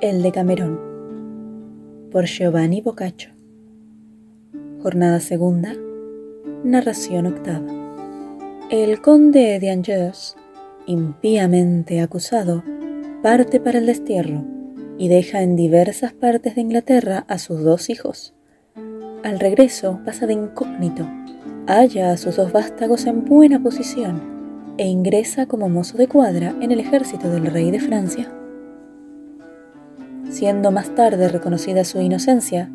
El de Camerón por Giovanni Boccaccio Jornada segunda Narración octava El conde de Angers, impíamente acusado, parte para el destierro y deja en diversas partes de Inglaterra a sus dos hijos. Al regreso pasa de incógnito, halla a sus dos vástagos en buena posición e ingresa como mozo de cuadra en el ejército del rey de Francia. Siendo más tarde reconocida su inocencia,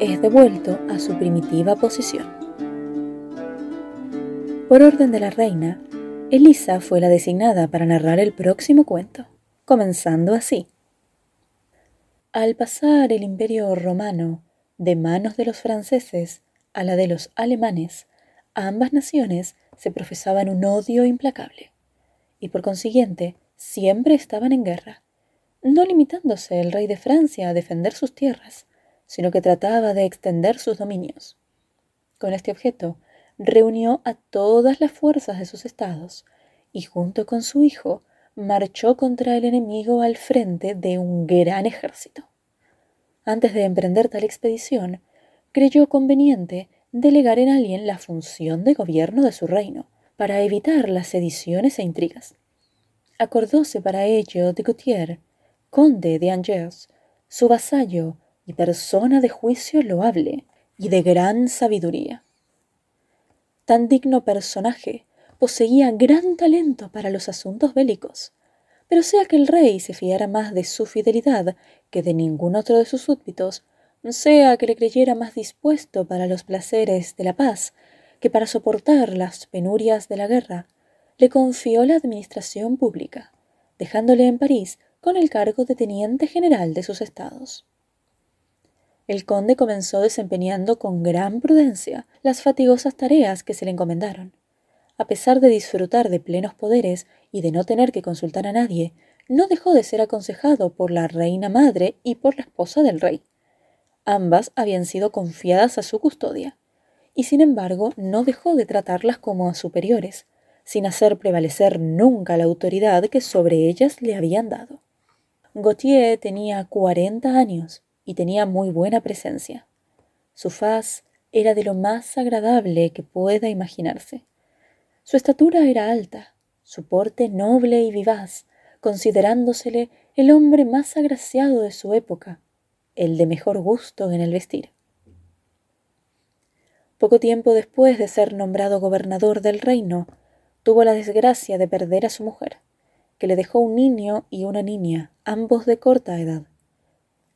es devuelto a su primitiva posición. Por orden de la reina, Elisa fue la designada para narrar el próximo cuento, comenzando así. Al pasar el imperio romano de manos de los franceses a la de los alemanes, ambas naciones se profesaban un odio implacable, y por consiguiente siempre estaban en guerra, no limitándose el rey de Francia a defender sus tierras, sino que trataba de extender sus dominios. Con este objeto, reunió a todas las fuerzas de sus estados y junto con su hijo marchó contra el enemigo al frente de un gran ejército. Antes de emprender tal expedición, creyó conveniente delegar en alguien la función de gobierno de su reino, para evitar las sediciones e intrigas. Acordóse para ello de Gautier, conde de Angers, su vasallo y persona de juicio loable y de gran sabiduría. Tan digno personaje poseía gran talento para los asuntos bélicos, pero sea que el rey se fiara más de su fidelidad que de ningún otro de sus súbditos, sea que le creyera más dispuesto para los placeres de la paz que para soportar las penurias de la guerra, le confió la administración pública, dejándole en París con el cargo de teniente general de sus estados. El conde comenzó desempeñando con gran prudencia las fatigosas tareas que se le encomendaron. A pesar de disfrutar de plenos poderes y de no tener que consultar a nadie, no dejó de ser aconsejado por la reina madre y por la esposa del rey. Ambas habían sido confiadas a su custodia, y sin embargo no dejó de tratarlas como a superiores, sin hacer prevalecer nunca la autoridad que sobre ellas le habían dado. Gautier tenía cuarenta años y tenía muy buena presencia. Su faz era de lo más agradable que pueda imaginarse. Su estatura era alta, su porte noble y vivaz, considerándosele el hombre más agraciado de su época, el de mejor gusto en el vestir. Poco tiempo después de ser nombrado gobernador del reino, tuvo la desgracia de perder a su mujer que le dejó un niño y una niña, ambos de corta edad.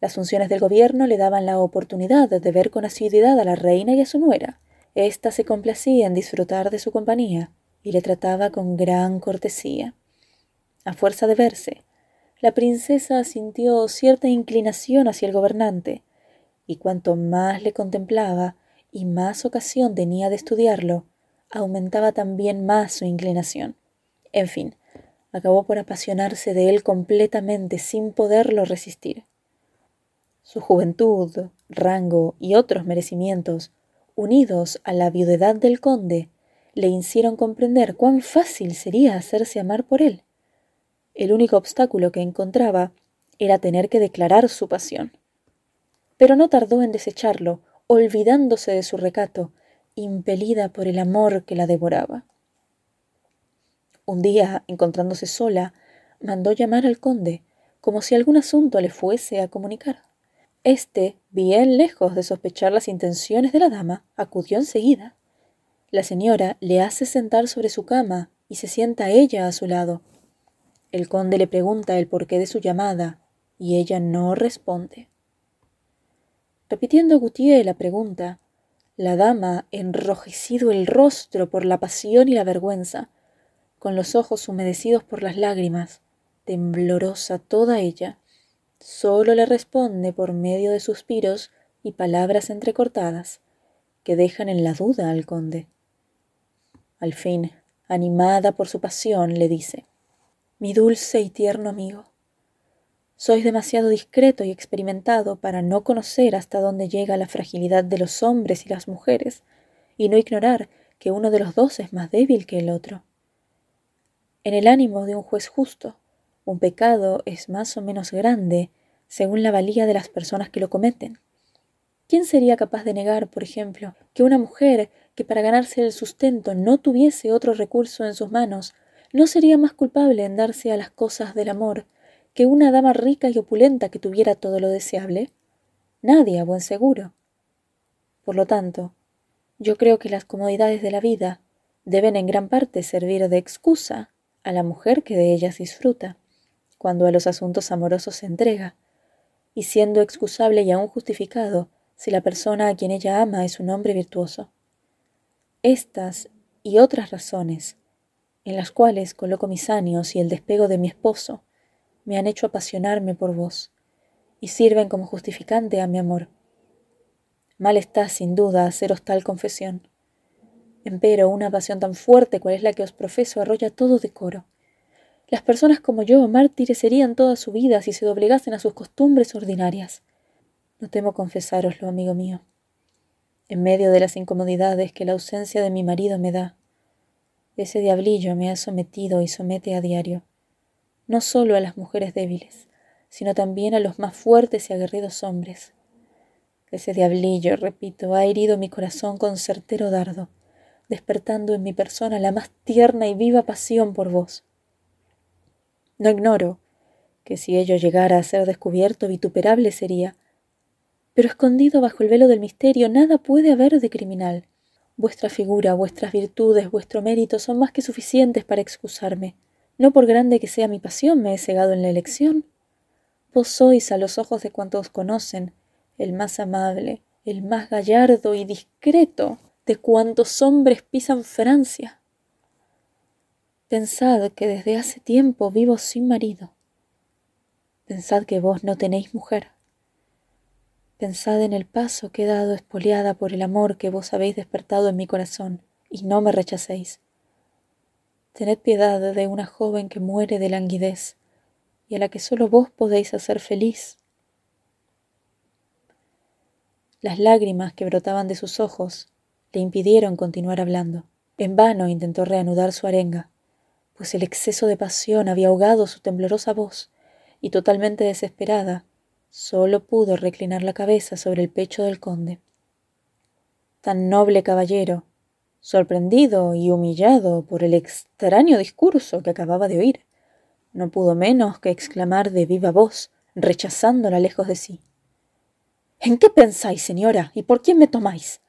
Las funciones del gobierno le daban la oportunidad de ver con asiduidad a la reina y a su nuera. Esta se complacía en disfrutar de su compañía y le trataba con gran cortesía. A fuerza de verse, la princesa sintió cierta inclinación hacia el gobernante, y cuanto más le contemplaba y más ocasión tenía de estudiarlo, aumentaba también más su inclinación. En fin, acabó por apasionarse de él completamente sin poderlo resistir. Su juventud, rango y otros merecimientos, unidos a la viudedad del conde, le hicieron comprender cuán fácil sería hacerse amar por él. El único obstáculo que encontraba era tener que declarar su pasión. Pero no tardó en desecharlo, olvidándose de su recato, impelida por el amor que la devoraba. Un día, encontrándose sola, mandó llamar al conde, como si algún asunto le fuese a comunicar. Este, bien lejos de sospechar las intenciones de la dama, acudió enseguida. La señora le hace sentar sobre su cama y se sienta ella a su lado. El conde le pregunta el porqué de su llamada y ella no responde. Repitiendo Gutiérrez la pregunta, la dama, enrojecido el rostro por la pasión y la vergüenza, con los ojos humedecidos por las lágrimas, temblorosa toda ella, sólo le responde por medio de suspiros y palabras entrecortadas que dejan en la duda al conde. Al fin, animada por su pasión, le dice Mi dulce y tierno amigo, sois demasiado discreto y experimentado para no conocer hasta dónde llega la fragilidad de los hombres y las mujeres, y no ignorar que uno de los dos es más débil que el otro. En el ánimo de un juez justo, un pecado es más o menos grande según la valía de las personas que lo cometen. ¿Quién sería capaz de negar, por ejemplo, que una mujer que para ganarse el sustento no tuviese otro recurso en sus manos, no sería más culpable en darse a las cosas del amor que una dama rica y opulenta que tuviera todo lo deseable? Nadie, a buen seguro. Por lo tanto, yo creo que las comodidades de la vida deben en gran parte servir de excusa a la mujer que de ellas disfruta, cuando a los asuntos amorosos se entrega, y siendo excusable y aún justificado si la persona a quien ella ama es un hombre virtuoso. Estas y otras razones, en las cuales coloco mis años y el despego de mi esposo, me han hecho apasionarme por vos, y sirven como justificante a mi amor. Mal está, sin duda, haceros tal confesión. Empero una pasión tan fuerte cual es la que os profeso arrolla todo decoro. Las personas como yo, mártires serían toda su vida si se doblegasen a sus costumbres ordinarias. No temo confesároslo, amigo mío. En medio de las incomodidades que la ausencia de mi marido me da, ese diablillo me ha sometido y somete a diario, no solo a las mujeres débiles, sino también a los más fuertes y aguerridos hombres. Ese diablillo, repito, ha herido mi corazón con certero dardo, despertando en mi persona la más tierna y viva pasión por vos. No ignoro que si ello llegara a ser descubierto vituperable sería, pero escondido bajo el velo del misterio nada puede haber de criminal. Vuestra figura, vuestras virtudes, vuestro mérito son más que suficientes para excusarme. No por grande que sea mi pasión me he cegado en la elección. Vos sois a los ojos de cuantos os conocen el más amable, el más gallardo y discreto de cuantos hombres pisan Francia. Pensad que desde hace tiempo vivo sin marido. Pensad que vos no tenéis mujer. Pensad en el paso que he dado espoliada por el amor que vos habéis despertado en mi corazón, y no me rechacéis. Tened piedad de una joven que muere de languidez, y a la que solo vos podéis hacer feliz. Las lágrimas que brotaban de sus ojos le impidieron continuar hablando. En vano intentó reanudar su arenga, pues el exceso de pasión había ahogado su temblorosa voz, y totalmente desesperada, Solo pudo reclinar la cabeza sobre el pecho del conde. Tan noble caballero, sorprendido y humillado por el extraño discurso que acababa de oír, no pudo menos que exclamar de viva voz, rechazándola lejos de sí. ¿En qué pensáis, señora? ¿Y por quién me tomáis?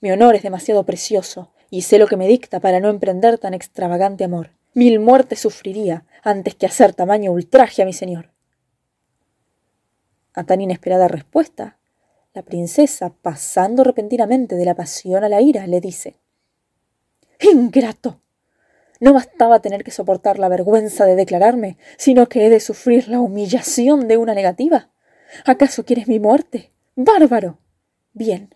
Mi honor es demasiado precioso, y sé lo que me dicta para no emprender tan extravagante amor. Mil muertes sufriría antes que hacer tamaño ultraje a mi señor. A tan inesperada respuesta, la princesa, pasando repentinamente de la pasión a la ira, le dice Ingrato. No bastaba tener que soportar la vergüenza de declararme, sino que he de sufrir la humillación de una negativa. ¿Acaso quieres mi muerte? Bárbaro. Bien,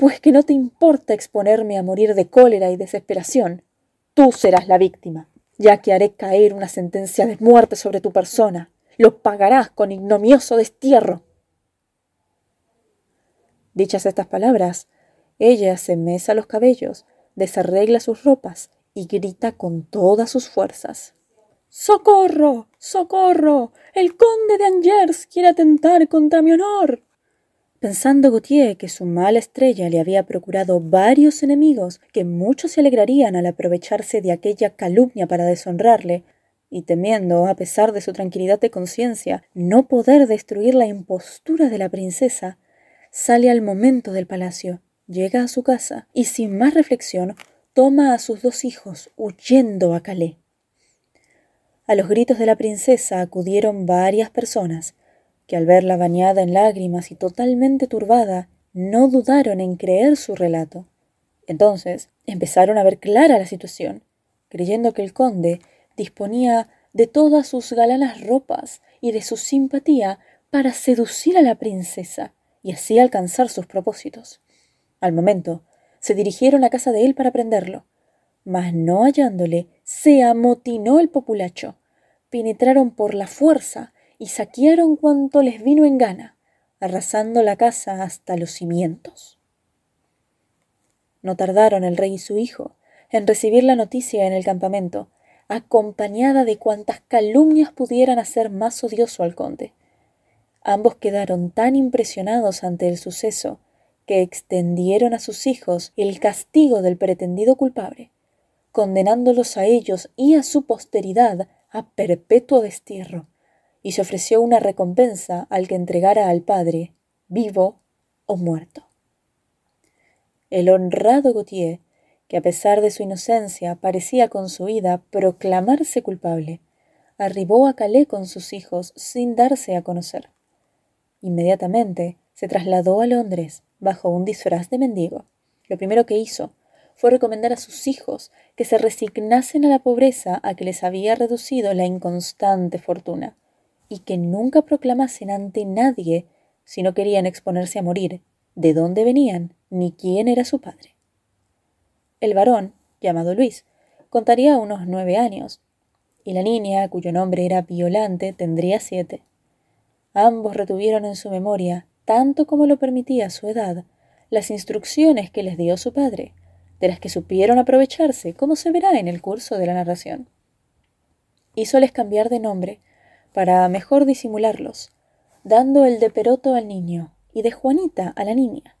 pues que no te importa exponerme a morir de cólera y desesperación, tú serás la víctima, ya que haré caer una sentencia de muerte sobre tu persona, lo pagarás con ignomioso destierro. Dichas estas palabras, ella se mesa los cabellos, desarregla sus ropas y grita con todas sus fuerzas. ¡Socorro! ¡Socorro! El conde de Angers quiere atentar contra mi honor. Pensando Gautier que su mala estrella le había procurado varios enemigos que mucho se alegrarían al aprovecharse de aquella calumnia para deshonrarle, y temiendo, a pesar de su tranquilidad de conciencia, no poder destruir la impostura de la princesa, sale al momento del palacio, llega a su casa y sin más reflexión toma a sus dos hijos, huyendo a Calais. A los gritos de la princesa acudieron varias personas, que al verla bañada en lágrimas y totalmente turbada, no dudaron en creer su relato. Entonces empezaron a ver clara la situación, creyendo que el conde disponía de todas sus galanas ropas y de su simpatía para seducir a la princesa y así alcanzar sus propósitos. Al momento, se dirigieron a casa de él para prenderlo, mas no hallándole, se amotinó el populacho, penetraron por la fuerza y saquearon cuanto les vino en gana, arrasando la casa hasta los cimientos. No tardaron el rey y su hijo en recibir la noticia en el campamento, acompañada de cuantas calumnias pudieran hacer más odioso al conde. Ambos quedaron tan impresionados ante el suceso que extendieron a sus hijos el castigo del pretendido culpable, condenándolos a ellos y a su posteridad a perpetuo destierro, y se ofreció una recompensa al que entregara al padre, vivo o muerto. El honrado Gautier, que a pesar de su inocencia parecía con su ida proclamarse culpable, arribó a Calais con sus hijos sin darse a conocer. Inmediatamente se trasladó a Londres bajo un disfraz de mendigo. Lo primero que hizo fue recomendar a sus hijos que se resignasen a la pobreza a que les había reducido la inconstante fortuna, y que nunca proclamasen ante nadie, si no querían exponerse a morir, de dónde venían ni quién era su padre. El varón, llamado Luis, contaría unos nueve años, y la niña, cuyo nombre era Violante, tendría siete. Ambos retuvieron en su memoria, tanto como lo permitía su edad, las instrucciones que les dio su padre, de las que supieron aprovecharse, como se verá en el curso de la narración. Hízoles cambiar de nombre para mejor disimularlos, dando el de Peroto al niño y de Juanita a la niña.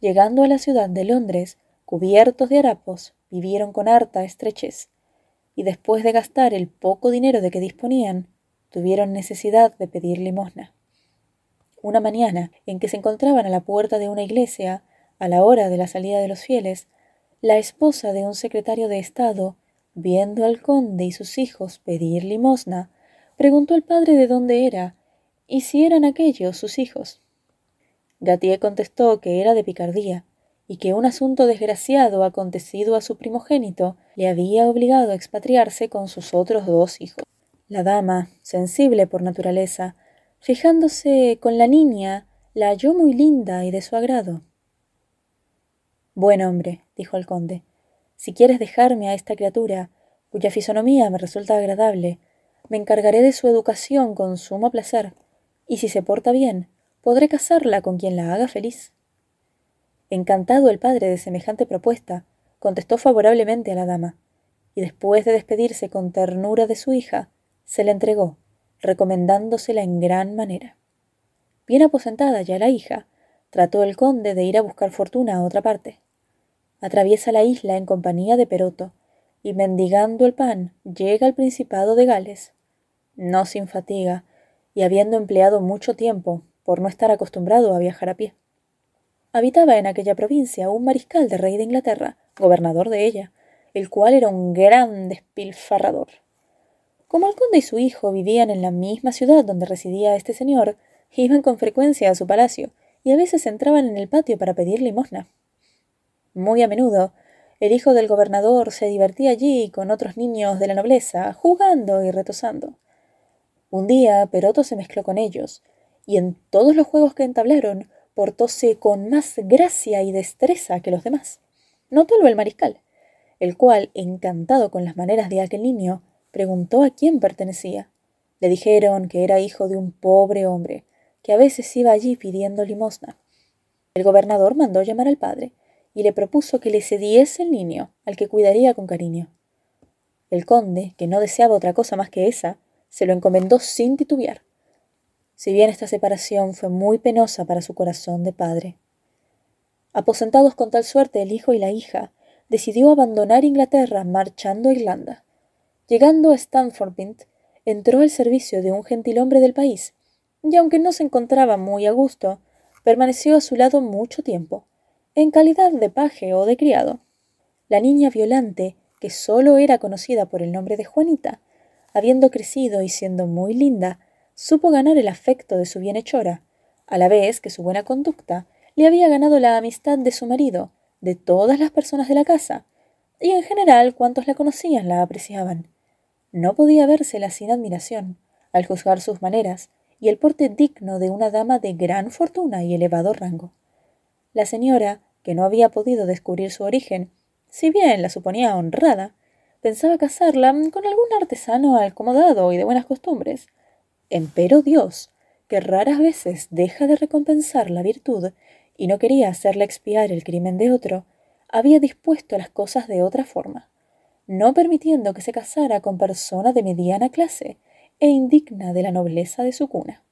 Llegando a la ciudad de Londres, cubiertos de harapos, vivieron con harta estrechez, y después de gastar el poco dinero de que disponían, tuvieron necesidad de pedir limosna. Una mañana, en que se encontraban a la puerta de una iglesia, a la hora de la salida de los fieles, la esposa de un secretario de Estado, viendo al conde y sus hijos pedir limosna, preguntó al padre de dónde era y si eran aquellos sus hijos. Gatier contestó que era de picardía y que un asunto desgraciado acontecido a su primogénito le había obligado a expatriarse con sus otros dos hijos. La dama, sensible por naturaleza, fijándose con la niña, la halló muy linda y de su agrado. Buen hombre, dijo el conde, si quieres dejarme a esta criatura, cuya fisonomía me resulta agradable, me encargaré de su educación con sumo placer, y si se porta bien, podré casarla con quien la haga feliz. Encantado el padre de semejante propuesta, contestó favorablemente a la dama, y después de despedirse con ternura de su hija, se la entregó, recomendándosela en gran manera. Bien aposentada ya la hija, trató el conde de ir a buscar fortuna a otra parte. Atraviesa la isla en compañía de Peroto, y mendigando el pan llega al Principado de Gales. No sin fatiga, y habiendo empleado mucho tiempo por no estar acostumbrado a viajar a pie. Habitaba en aquella provincia un mariscal de rey de Inglaterra, gobernador de ella, el cual era un gran despilfarrador. Como el conde y su hijo vivían en la misma ciudad donde residía este señor, iban con frecuencia a su palacio y a veces entraban en el patio para pedir limosna. Muy a menudo, el hijo del gobernador se divertía allí con otros niños de la nobleza, jugando y retosando. Un día Peroto se mezcló con ellos, y en todos los juegos que entablaron portóse con más gracia y destreza que los demás. Notólo el mariscal, el cual, encantado con las maneras de aquel niño, preguntó a quién pertenecía. Le dijeron que era hijo de un pobre hombre, que a veces iba allí pidiendo limosna. El gobernador mandó llamar al padre y le propuso que le cediese el niño, al que cuidaría con cariño. El conde, que no deseaba otra cosa más que esa, se lo encomendó sin titubear. Si bien esta separación fue muy penosa para su corazón de padre. Aposentados con tal suerte el hijo y la hija, decidió abandonar Inglaterra marchando a Irlanda. Llegando a Stanfordpint, entró al servicio de un gentilhombre del país, y aunque no se encontraba muy a gusto, permaneció a su lado mucho tiempo, en calidad de paje o de criado. La niña Violante, que sólo era conocida por el nombre de Juanita, habiendo crecido y siendo muy linda, supo ganar el afecto de su bienhechora, a la vez que su buena conducta le había ganado la amistad de su marido, de todas las personas de la casa, y en general cuantos la conocían la apreciaban. No podía vérsela sin admiración, al juzgar sus maneras y el porte digno de una dama de gran fortuna y elevado rango. La señora, que no había podido descubrir su origen, si bien la suponía honrada, pensaba casarla con algún artesano acomodado y de buenas costumbres. Empero Dios, que raras veces deja de recompensar la virtud y no quería hacerle expiar el crimen de otro, había dispuesto las cosas de otra forma no permitiendo que se casara con persona de mediana clase e indigna de la nobleza de su cuna.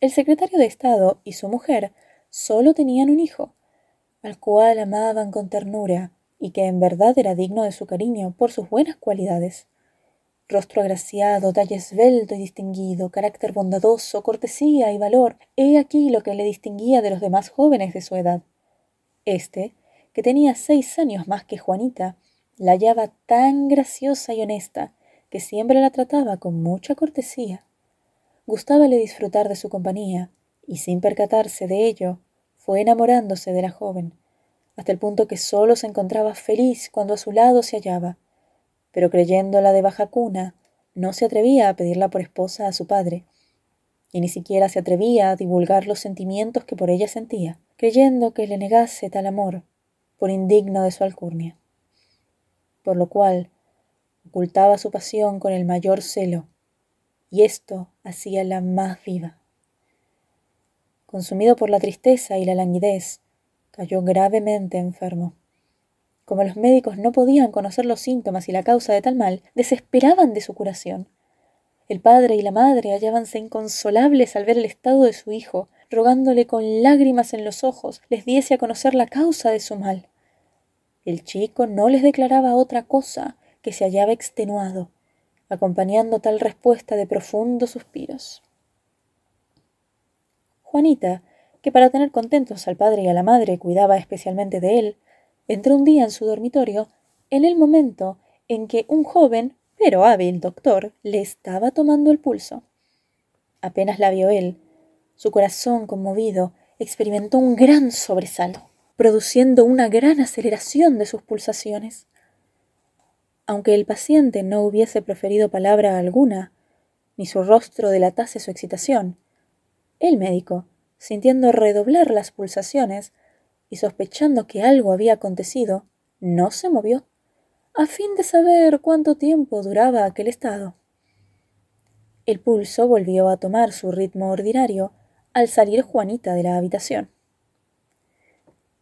El secretario de Estado y su mujer solo tenían un hijo, al cual amaban con ternura y que en verdad era digno de su cariño por sus buenas cualidades. Rostro agraciado, talle esbelto y distinguido, carácter bondadoso, cortesía y valor, he aquí lo que le distinguía de los demás jóvenes de su edad. Este, que tenía seis años más que Juanita, la hallaba tan graciosa y honesta que siempre la trataba con mucha cortesía. Gustábale disfrutar de su compañía, y sin percatarse de ello, fue enamorándose de la joven, hasta el punto que sólo se encontraba feliz cuando a su lado se hallaba, pero creyéndola de baja cuna, no se atrevía a pedirla por esposa a su padre, y ni siquiera se atrevía a divulgar los sentimientos que por ella sentía, creyendo que le negase tal amor, por indigno de su alcurnia. Por lo cual ocultaba su pasión con el mayor celo, y esto hacía la más viva. Consumido por la tristeza y la languidez, cayó gravemente enfermo. Como los médicos no podían conocer los síntomas y la causa de tal mal, desesperaban de su curación. El padre y la madre hallábanse inconsolables al ver el estado de su hijo, rogándole con lágrimas en los ojos les diese a conocer la causa de su mal. El chico no les declaraba otra cosa que se hallaba extenuado, acompañando tal respuesta de profundos suspiros. Juanita, que para tener contentos al padre y a la madre cuidaba especialmente de él, entró un día en su dormitorio en el momento en que un joven, pero hábil doctor, le estaba tomando el pulso. Apenas la vio él, su corazón conmovido experimentó un gran sobresalto, produciendo una gran aceleración de sus pulsaciones. Aunque el paciente no hubiese proferido palabra alguna, ni su rostro delatase su excitación, el médico, sintiendo redoblar las pulsaciones y sospechando que algo había acontecido, no se movió, a fin de saber cuánto tiempo duraba aquel estado. El pulso volvió a tomar su ritmo ordinario al salir Juanita de la habitación.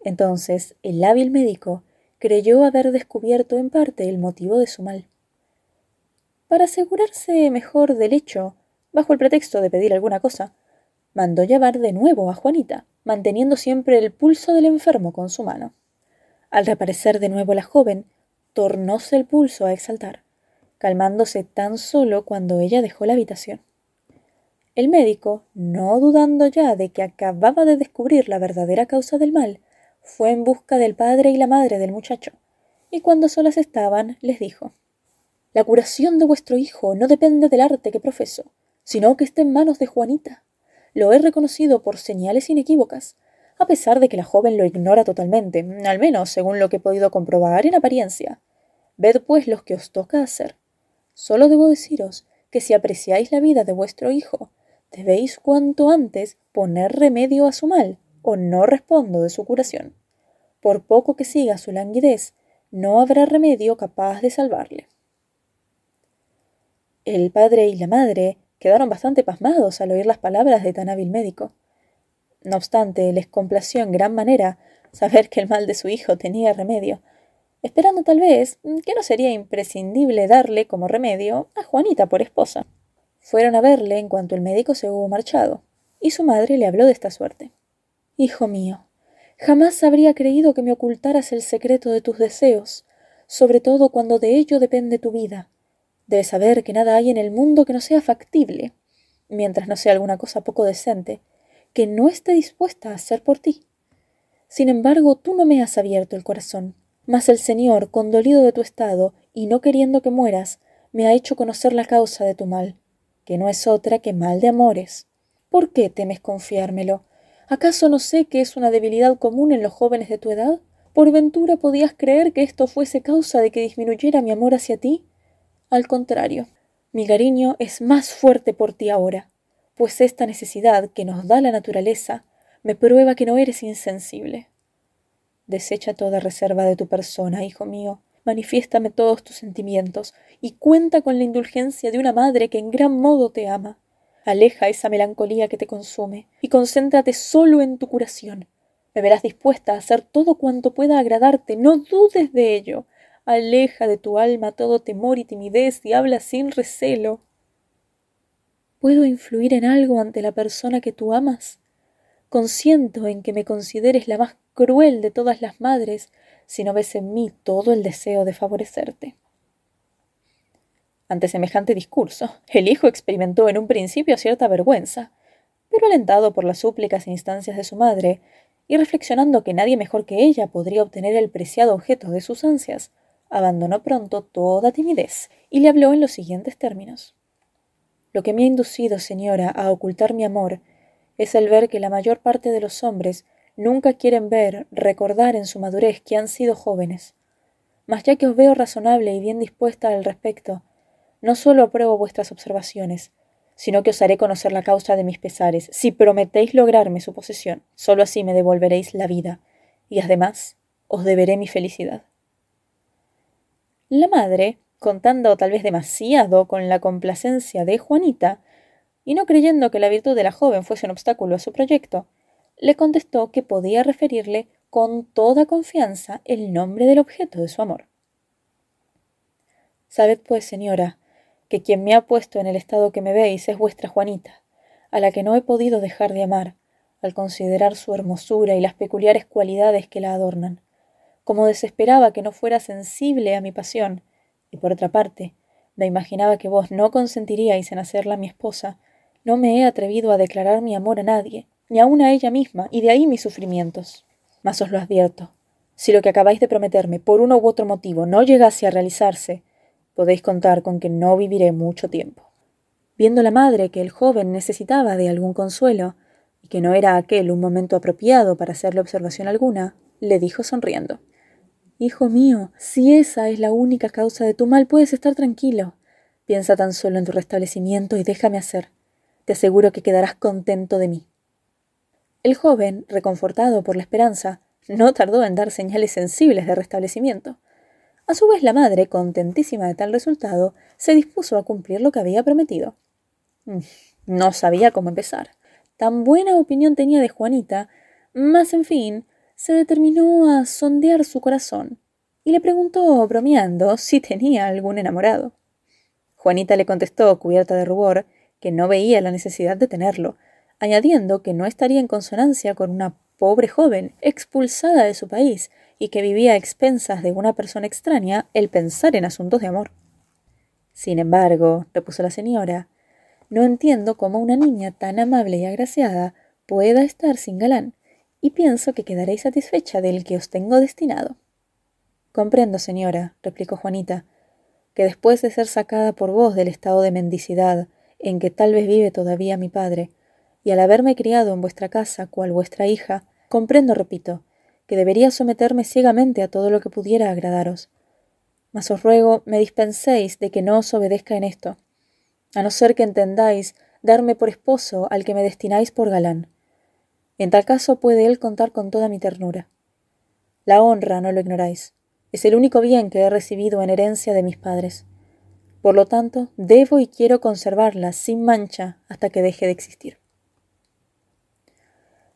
Entonces el hábil médico creyó haber descubierto en parte el motivo de su mal. Para asegurarse mejor del hecho, bajo el pretexto de pedir alguna cosa, mandó llevar de nuevo a Juanita, manteniendo siempre el pulso del enfermo con su mano. Al reaparecer de nuevo la joven, tornóse el pulso a exaltar, calmándose tan solo cuando ella dejó la habitación. El médico, no dudando ya de que acababa de descubrir la verdadera causa del mal, fue en busca del padre y la madre del muchacho, y cuando solas estaban, les dijo La curación de vuestro hijo no depende del arte que profeso, sino que está en manos de Juanita. Lo he reconocido por señales inequívocas, a pesar de que la joven lo ignora totalmente, al menos según lo que he podido comprobar en apariencia. Ved pues lo que os toca hacer. Solo debo deciros que si apreciáis la vida de vuestro hijo, debéis cuanto antes poner remedio a su mal, o no respondo de su curación. Por poco que siga su languidez, no habrá remedio capaz de salvarle. El padre y la madre quedaron bastante pasmados al oír las palabras de tan hábil médico. No obstante, les complació en gran manera saber que el mal de su hijo tenía remedio, esperando tal vez que no sería imprescindible darle como remedio a Juanita por esposa. Fueron a verle en cuanto el médico se hubo marchado, y su madre le habló de esta suerte. Hijo mío, jamás habría creído que me ocultaras el secreto de tus deseos, sobre todo cuando de ello depende tu vida. Debes saber que nada hay en el mundo que no sea factible, mientras no sea alguna cosa poco decente, que no esté dispuesta a hacer por ti. Sin embargo, tú no me has abierto el corazón, mas el Señor, condolido de tu estado y no queriendo que mueras, me ha hecho conocer la causa de tu mal, que no es otra que mal de amores. ¿Por qué temes confiármelo? ¿Acaso no sé que es una debilidad común en los jóvenes de tu edad? ¿Por ventura podías creer que esto fuese causa de que disminuyera mi amor hacia ti? Al contrario, mi cariño es más fuerte por ti ahora, pues esta necesidad que nos da la naturaleza me prueba que no eres insensible. Desecha toda reserva de tu persona, hijo mío, manifiéstame todos tus sentimientos y cuenta con la indulgencia de una madre que en gran modo te ama. Aleja esa melancolía que te consume y concéntrate solo en tu curación. Me verás dispuesta a hacer todo cuanto pueda agradarte, no dudes de ello. Aleja de tu alma todo temor y timidez y habla sin recelo. ¿Puedo influir en algo ante la persona que tú amas? Consiento en que me consideres la más cruel de todas las madres si no ves en mí todo el deseo de favorecerte. Ante semejante discurso, el hijo experimentó en un principio cierta vergüenza, pero alentado por las súplicas e instancias de su madre, y reflexionando que nadie mejor que ella podría obtener el preciado objeto de sus ansias, abandonó pronto toda timidez y le habló en los siguientes términos. Lo que me ha inducido, señora, a ocultar mi amor es el ver que la mayor parte de los hombres nunca quieren ver, recordar en su madurez que han sido jóvenes. Mas ya que os veo razonable y bien dispuesta al respecto, no solo apruebo vuestras observaciones, sino que os haré conocer la causa de mis pesares, si prometéis lograrme su posesión. Solo así me devolveréis la vida, y además os deberé mi felicidad. La madre, contando tal vez demasiado con la complacencia de Juanita, y no creyendo que la virtud de la joven fuese un obstáculo a su proyecto, le contestó que podía referirle con toda confianza el nombre del objeto de su amor. Sabed, pues, señora, que quien me ha puesto en el estado que me veis es vuestra Juanita, a la que no he podido dejar de amar, al considerar su hermosura y las peculiares cualidades que la adornan. Como desesperaba que no fuera sensible a mi pasión, y por otra parte, me imaginaba que vos no consentiríais en hacerla mi esposa, no me he atrevido a declarar mi amor a nadie, ni aun a ella misma, y de ahí mis sufrimientos. Mas os lo advierto, si lo que acabáis de prometerme por uno u otro motivo no llegase a realizarse, podéis contar con que no viviré mucho tiempo. Viendo la madre que el joven necesitaba de algún consuelo, y que no era aquel un momento apropiado para hacerle observación alguna, le dijo sonriendo Hijo mío, si esa es la única causa de tu mal, puedes estar tranquilo. Piensa tan solo en tu restablecimiento y déjame hacer. Te aseguro que quedarás contento de mí. El joven, reconfortado por la esperanza, no tardó en dar señales sensibles de restablecimiento. A su vez la madre, contentísima de tal resultado, se dispuso a cumplir lo que había prometido. Mm, no sabía cómo empezar. Tan buena opinión tenía de Juanita, mas en fin, se determinó a sondear su corazón y le preguntó, bromeando, si tenía algún enamorado. Juanita le contestó, cubierta de rubor, que no veía la necesidad de tenerlo, añadiendo que no estaría en consonancia con una pobre joven expulsada de su país y que vivía a expensas de una persona extraña el pensar en asuntos de amor. Sin embargo, repuso la señora, no entiendo cómo una niña tan amable y agraciada pueda estar sin galán, y pienso que quedaréis satisfecha del que os tengo destinado. Comprendo, señora, replicó Juanita, que después de ser sacada por vos del estado de mendicidad en que tal vez vive todavía mi padre, y al haberme criado en vuestra casa cual vuestra hija, comprendo, repito, que debería someterme ciegamente a todo lo que pudiera agradaros. Mas os ruego me dispenséis de que no os obedezca en esto, a no ser que entendáis darme por esposo al que me destináis por galán. En tal caso puede él contar con toda mi ternura. La honra, no lo ignoráis, es el único bien que he recibido en herencia de mis padres. Por lo tanto, debo y quiero conservarla sin mancha hasta que deje de existir.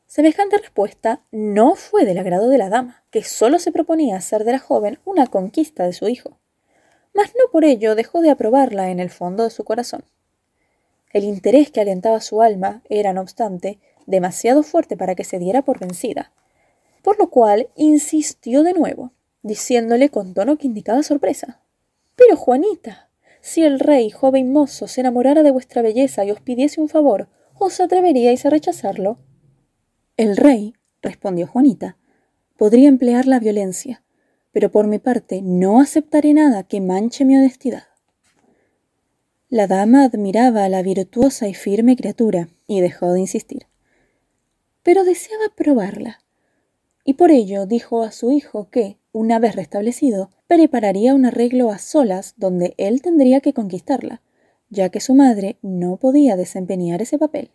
Semejante respuesta no fue del agrado de la dama, que sólo se proponía hacer de la joven una conquista de su hijo. Mas no por ello dejó de aprobarla en el fondo de su corazón. El interés que alentaba su alma era, no obstante, demasiado fuerte para que se diera por vencida, por lo cual insistió de nuevo, diciéndole con tono que indicaba sorpresa. Pero, Juanita, si el rey, joven mozo, se enamorara de vuestra belleza y os pidiese un favor, ¿os atreveríais a rechazarlo? El rey, respondió Juanita, podría emplear la violencia, pero por mi parte no aceptaré nada que manche mi honestidad. La dama admiraba a la virtuosa y firme criatura y dejó de insistir. Pero deseaba probarla, y por ello dijo a su hijo que, una vez restablecido, prepararía un arreglo a solas donde él tendría que conquistarla, ya que su madre no podía desempeñar ese papel.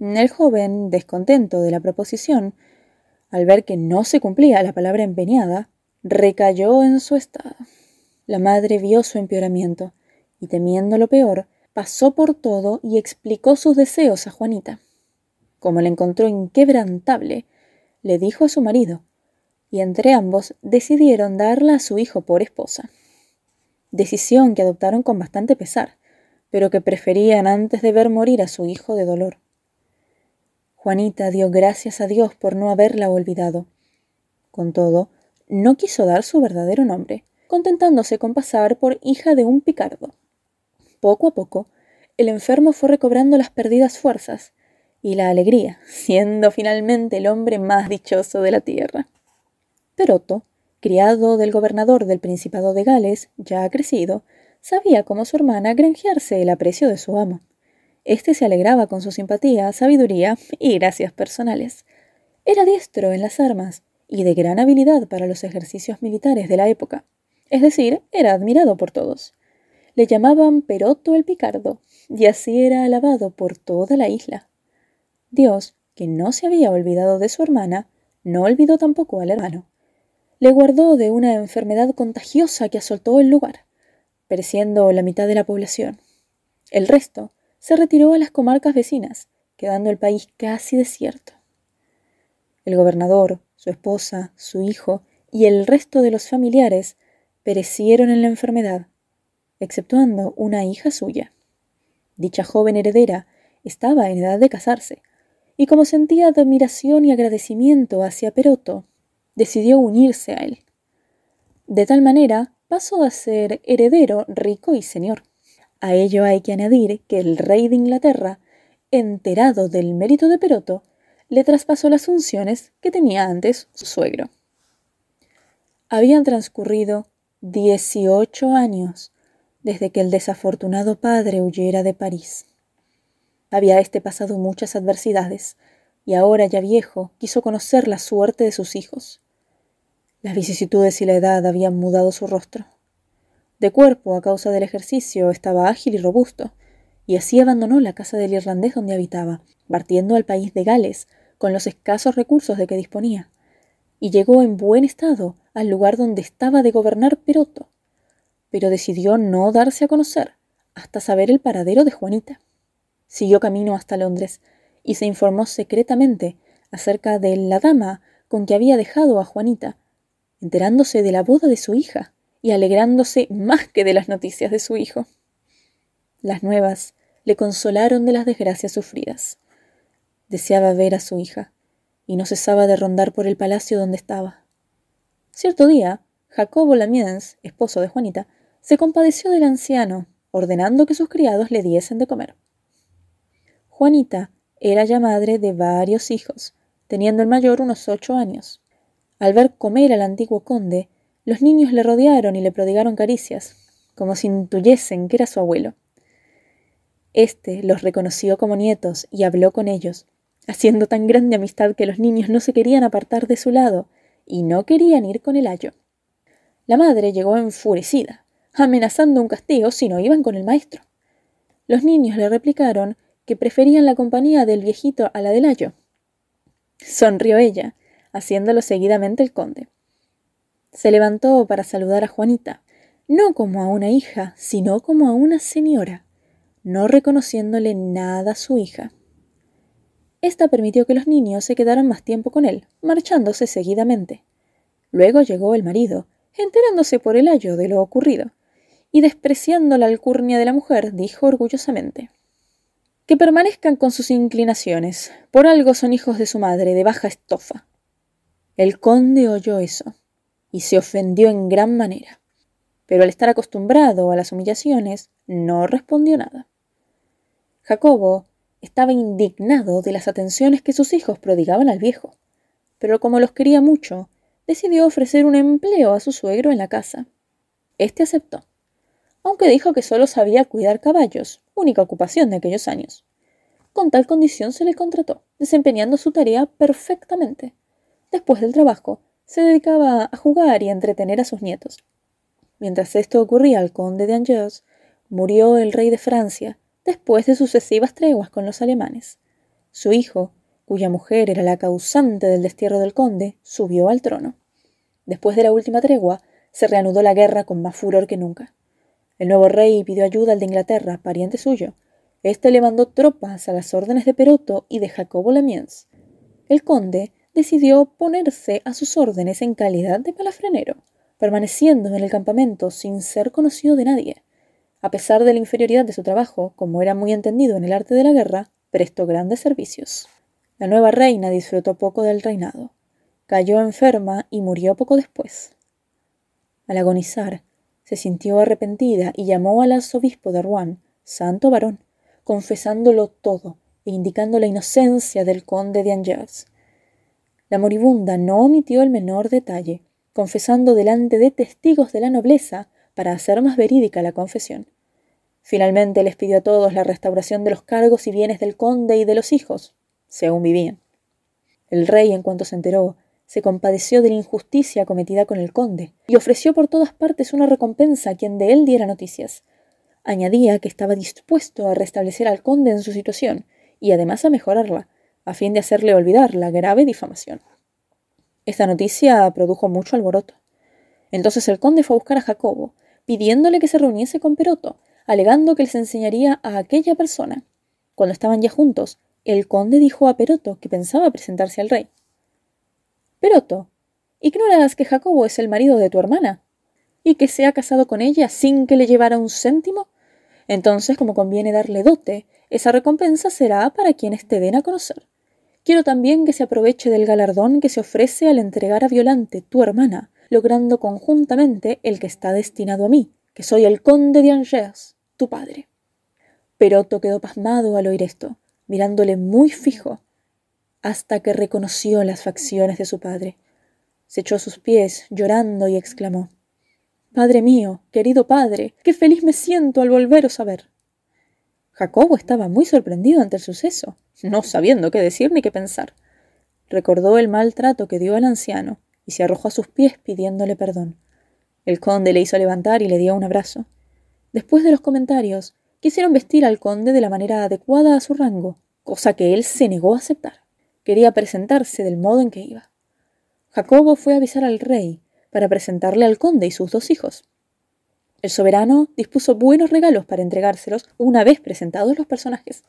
El joven, descontento de la proposición, al ver que no se cumplía la palabra empeñada, recayó en su estado. La madre vio su empeoramiento y, temiendo lo peor, pasó por todo y explicó sus deseos a Juanita. Como la encontró inquebrantable, le dijo a su marido, y entre ambos decidieron darla a su hijo por esposa. Decisión que adoptaron con bastante pesar, pero que preferían antes de ver morir a su hijo de dolor. Juanita dio gracias a Dios por no haberla olvidado. Con todo, no quiso dar su verdadero nombre, contentándose con pasar por hija de un picardo. Poco a poco, el enfermo fue recobrando las perdidas fuerzas y la alegría, siendo finalmente el hombre más dichoso de la tierra. Peroto, criado del gobernador del Principado de Gales, ya crecido, sabía como su hermana granjearse el aprecio de su amo. Este se alegraba con su simpatía, sabiduría y gracias personales. Era diestro en las armas y de gran habilidad para los ejercicios militares de la época. Es decir, era admirado por todos. Le llamaban Peroto el Picardo, y así era alabado por toda la isla. Dios, que no se había olvidado de su hermana, no olvidó tampoco al hermano. Le guardó de una enfermedad contagiosa que asoltó el lugar pereciendo la mitad de la población. El resto se retiró a las comarcas vecinas, quedando el país casi desierto. El gobernador, su esposa, su hijo y el resto de los familiares perecieron en la enfermedad, exceptuando una hija suya. Dicha joven heredera estaba en edad de casarse, y como sentía admiración y agradecimiento hacia Peroto, decidió unirse a él. De tal manera pasó a ser heredero rico y señor. A ello hay que añadir que el rey de Inglaterra, enterado del mérito de Peroto, le traspasó las funciones que tenía antes su suegro. Habían transcurrido dieciocho años desde que el desafortunado padre huyera de París. Había éste pasado muchas adversidades, y ahora ya viejo quiso conocer la suerte de sus hijos. Las vicisitudes y la edad habían mudado su rostro. De cuerpo, a causa del ejercicio, estaba ágil y robusto, y así abandonó la casa del irlandés donde habitaba, partiendo al país de Gales, con los escasos recursos de que disponía, y llegó en buen estado al lugar donde estaba de gobernar Peroto, pero decidió no darse a conocer hasta saber el paradero de Juanita. Siguió camino hasta Londres y se informó secretamente acerca de la dama con que había dejado a Juanita, enterándose de la boda de su hija y alegrándose más que de las noticias de su hijo. Las nuevas le consolaron de las desgracias sufridas. Deseaba ver a su hija, y no cesaba de rondar por el palacio donde estaba. Cierto día, Jacobo Lamiens, esposo de Juanita, se compadeció del anciano, ordenando que sus criados le diesen de comer. Juanita era ya madre de varios hijos, teniendo el mayor unos ocho años. Al ver comer al antiguo conde, los niños le rodearon y le prodigaron caricias, como si intuyesen que era su abuelo. Este los reconoció como nietos y habló con ellos, haciendo tan grande amistad que los niños no se querían apartar de su lado y no querían ir con el ayo. La madre llegó enfurecida, amenazando un castigo si no iban con el maestro. Los niños le replicaron que preferían la compañía del viejito a la del ayo. Sonrió ella, haciéndolo seguidamente el conde. Se levantó para saludar a Juanita, no como a una hija, sino como a una señora, no reconociéndole nada a su hija. Esta permitió que los niños se quedaran más tiempo con él, marchándose seguidamente. Luego llegó el marido, enterándose por el ayo de lo ocurrido, y despreciando la alcurnia de la mujer, dijo orgullosamente Que permanezcan con sus inclinaciones, por algo son hijos de su madre, de baja estofa. El conde oyó eso y se ofendió en gran manera, pero al estar acostumbrado a las humillaciones, no respondió nada. Jacobo estaba indignado de las atenciones que sus hijos prodigaban al viejo, pero como los quería mucho, decidió ofrecer un empleo a su suegro en la casa. Este aceptó, aunque dijo que solo sabía cuidar caballos, única ocupación de aquellos años. Con tal condición se le contrató, desempeñando su tarea perfectamente. Después del trabajo, se dedicaba a jugar y a entretener a sus nietos. Mientras esto ocurría al conde de Angers, murió el rey de Francia después de sucesivas treguas con los alemanes. Su hijo, cuya mujer era la causante del destierro del conde, subió al trono. Después de la última tregua, se reanudó la guerra con más furor que nunca. El nuevo rey pidió ayuda al de Inglaterra, pariente suyo. Este le mandó tropas a las órdenes de Peroto y de Jacobo Lamiens. El conde decidió ponerse a sus órdenes en calidad de palafrenero, permaneciendo en el campamento sin ser conocido de nadie. a pesar de la inferioridad de su trabajo, como era muy entendido en el arte de la guerra, prestó grandes servicios. La nueva reina disfrutó poco del reinado. Cayó enferma y murió poco después. Al agonizar, se sintió arrepentida y llamó al arzobispo de Rouen, santo varón, confesándolo todo e indicando la inocencia del conde de Angers. La moribunda no omitió el menor detalle, confesando delante de testigos de la nobleza para hacer más verídica la confesión. Finalmente les pidió a todos la restauración de los cargos y bienes del conde y de los hijos, si aún vivían. El rey, en cuanto se enteró, se compadeció de la injusticia cometida con el conde y ofreció por todas partes una recompensa a quien de él diera noticias. Añadía que estaba dispuesto a restablecer al conde en su situación y además a mejorarla, a fin de hacerle olvidar la grave difamación. Esta noticia produjo mucho alboroto. Entonces el conde fue a buscar a Jacobo, pidiéndole que se reuniese con Peroto, alegando que les enseñaría a aquella persona. Cuando estaban ya juntos, el conde dijo a Peroto que pensaba presentarse al rey. Peroto, ¿ignoras que Jacobo es el marido de tu hermana? ¿Y que se ha casado con ella sin que le llevara un céntimo? Entonces, como conviene darle dote, esa recompensa será para quienes te den a conocer. Quiero también que se aproveche del galardón que se ofrece al entregar a Violante, tu hermana, logrando conjuntamente el que está destinado a mí, que soy el conde de Angers, tu padre. Peroto quedó pasmado al oír esto, mirándole muy fijo, hasta que reconoció las facciones de su padre. Se echó a sus pies, llorando, y exclamó Padre mío, querido padre, qué feliz me siento al volveros a ver. Jacobo estaba muy sorprendido ante el suceso, no sabiendo qué decir ni qué pensar. Recordó el mal trato que dio al anciano y se arrojó a sus pies pidiéndole perdón. El conde le hizo levantar y le dio un abrazo. Después de los comentarios, quisieron vestir al conde de la manera adecuada a su rango, cosa que él se negó a aceptar. Quería presentarse del modo en que iba. Jacobo fue a avisar al rey para presentarle al conde y sus dos hijos. El soberano dispuso buenos regalos para entregárselos una vez presentados los personajes.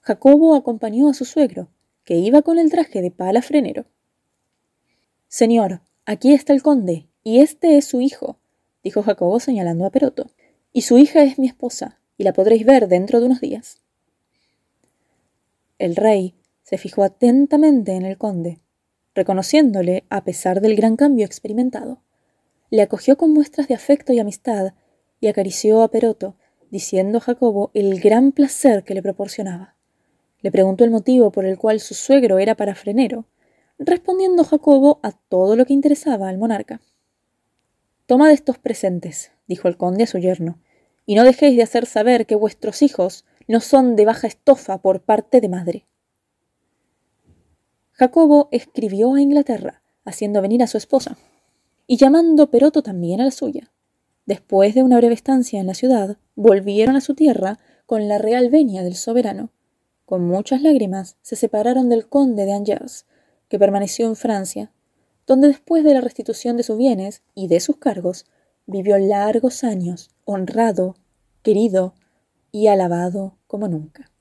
Jacobo acompañó a su suegro, que iba con el traje de pala frenero. Señor, aquí está el conde, y este es su hijo, dijo Jacobo señalando a Peroto, y su hija es mi esposa, y la podréis ver dentro de unos días. El rey se fijó atentamente en el conde, reconociéndole a pesar del gran cambio experimentado le acogió con muestras de afecto y amistad y acarició a Peroto, diciendo a Jacobo el gran placer que le proporcionaba. Le preguntó el motivo por el cual su suegro era parafrenero, respondiendo Jacobo a todo lo que interesaba al monarca. Tomad estos presentes, dijo el conde a su yerno, y no dejéis de hacer saber que vuestros hijos no son de baja estofa por parte de madre. Jacobo escribió a Inglaterra, haciendo venir a su esposa y llamando Peroto también a la suya. Después de una breve estancia en la ciudad, volvieron a su tierra con la real venia del soberano. Con muchas lágrimas se separaron del conde de Angers, que permaneció en Francia, donde después de la restitución de sus bienes y de sus cargos, vivió largos años, honrado, querido y alabado como nunca.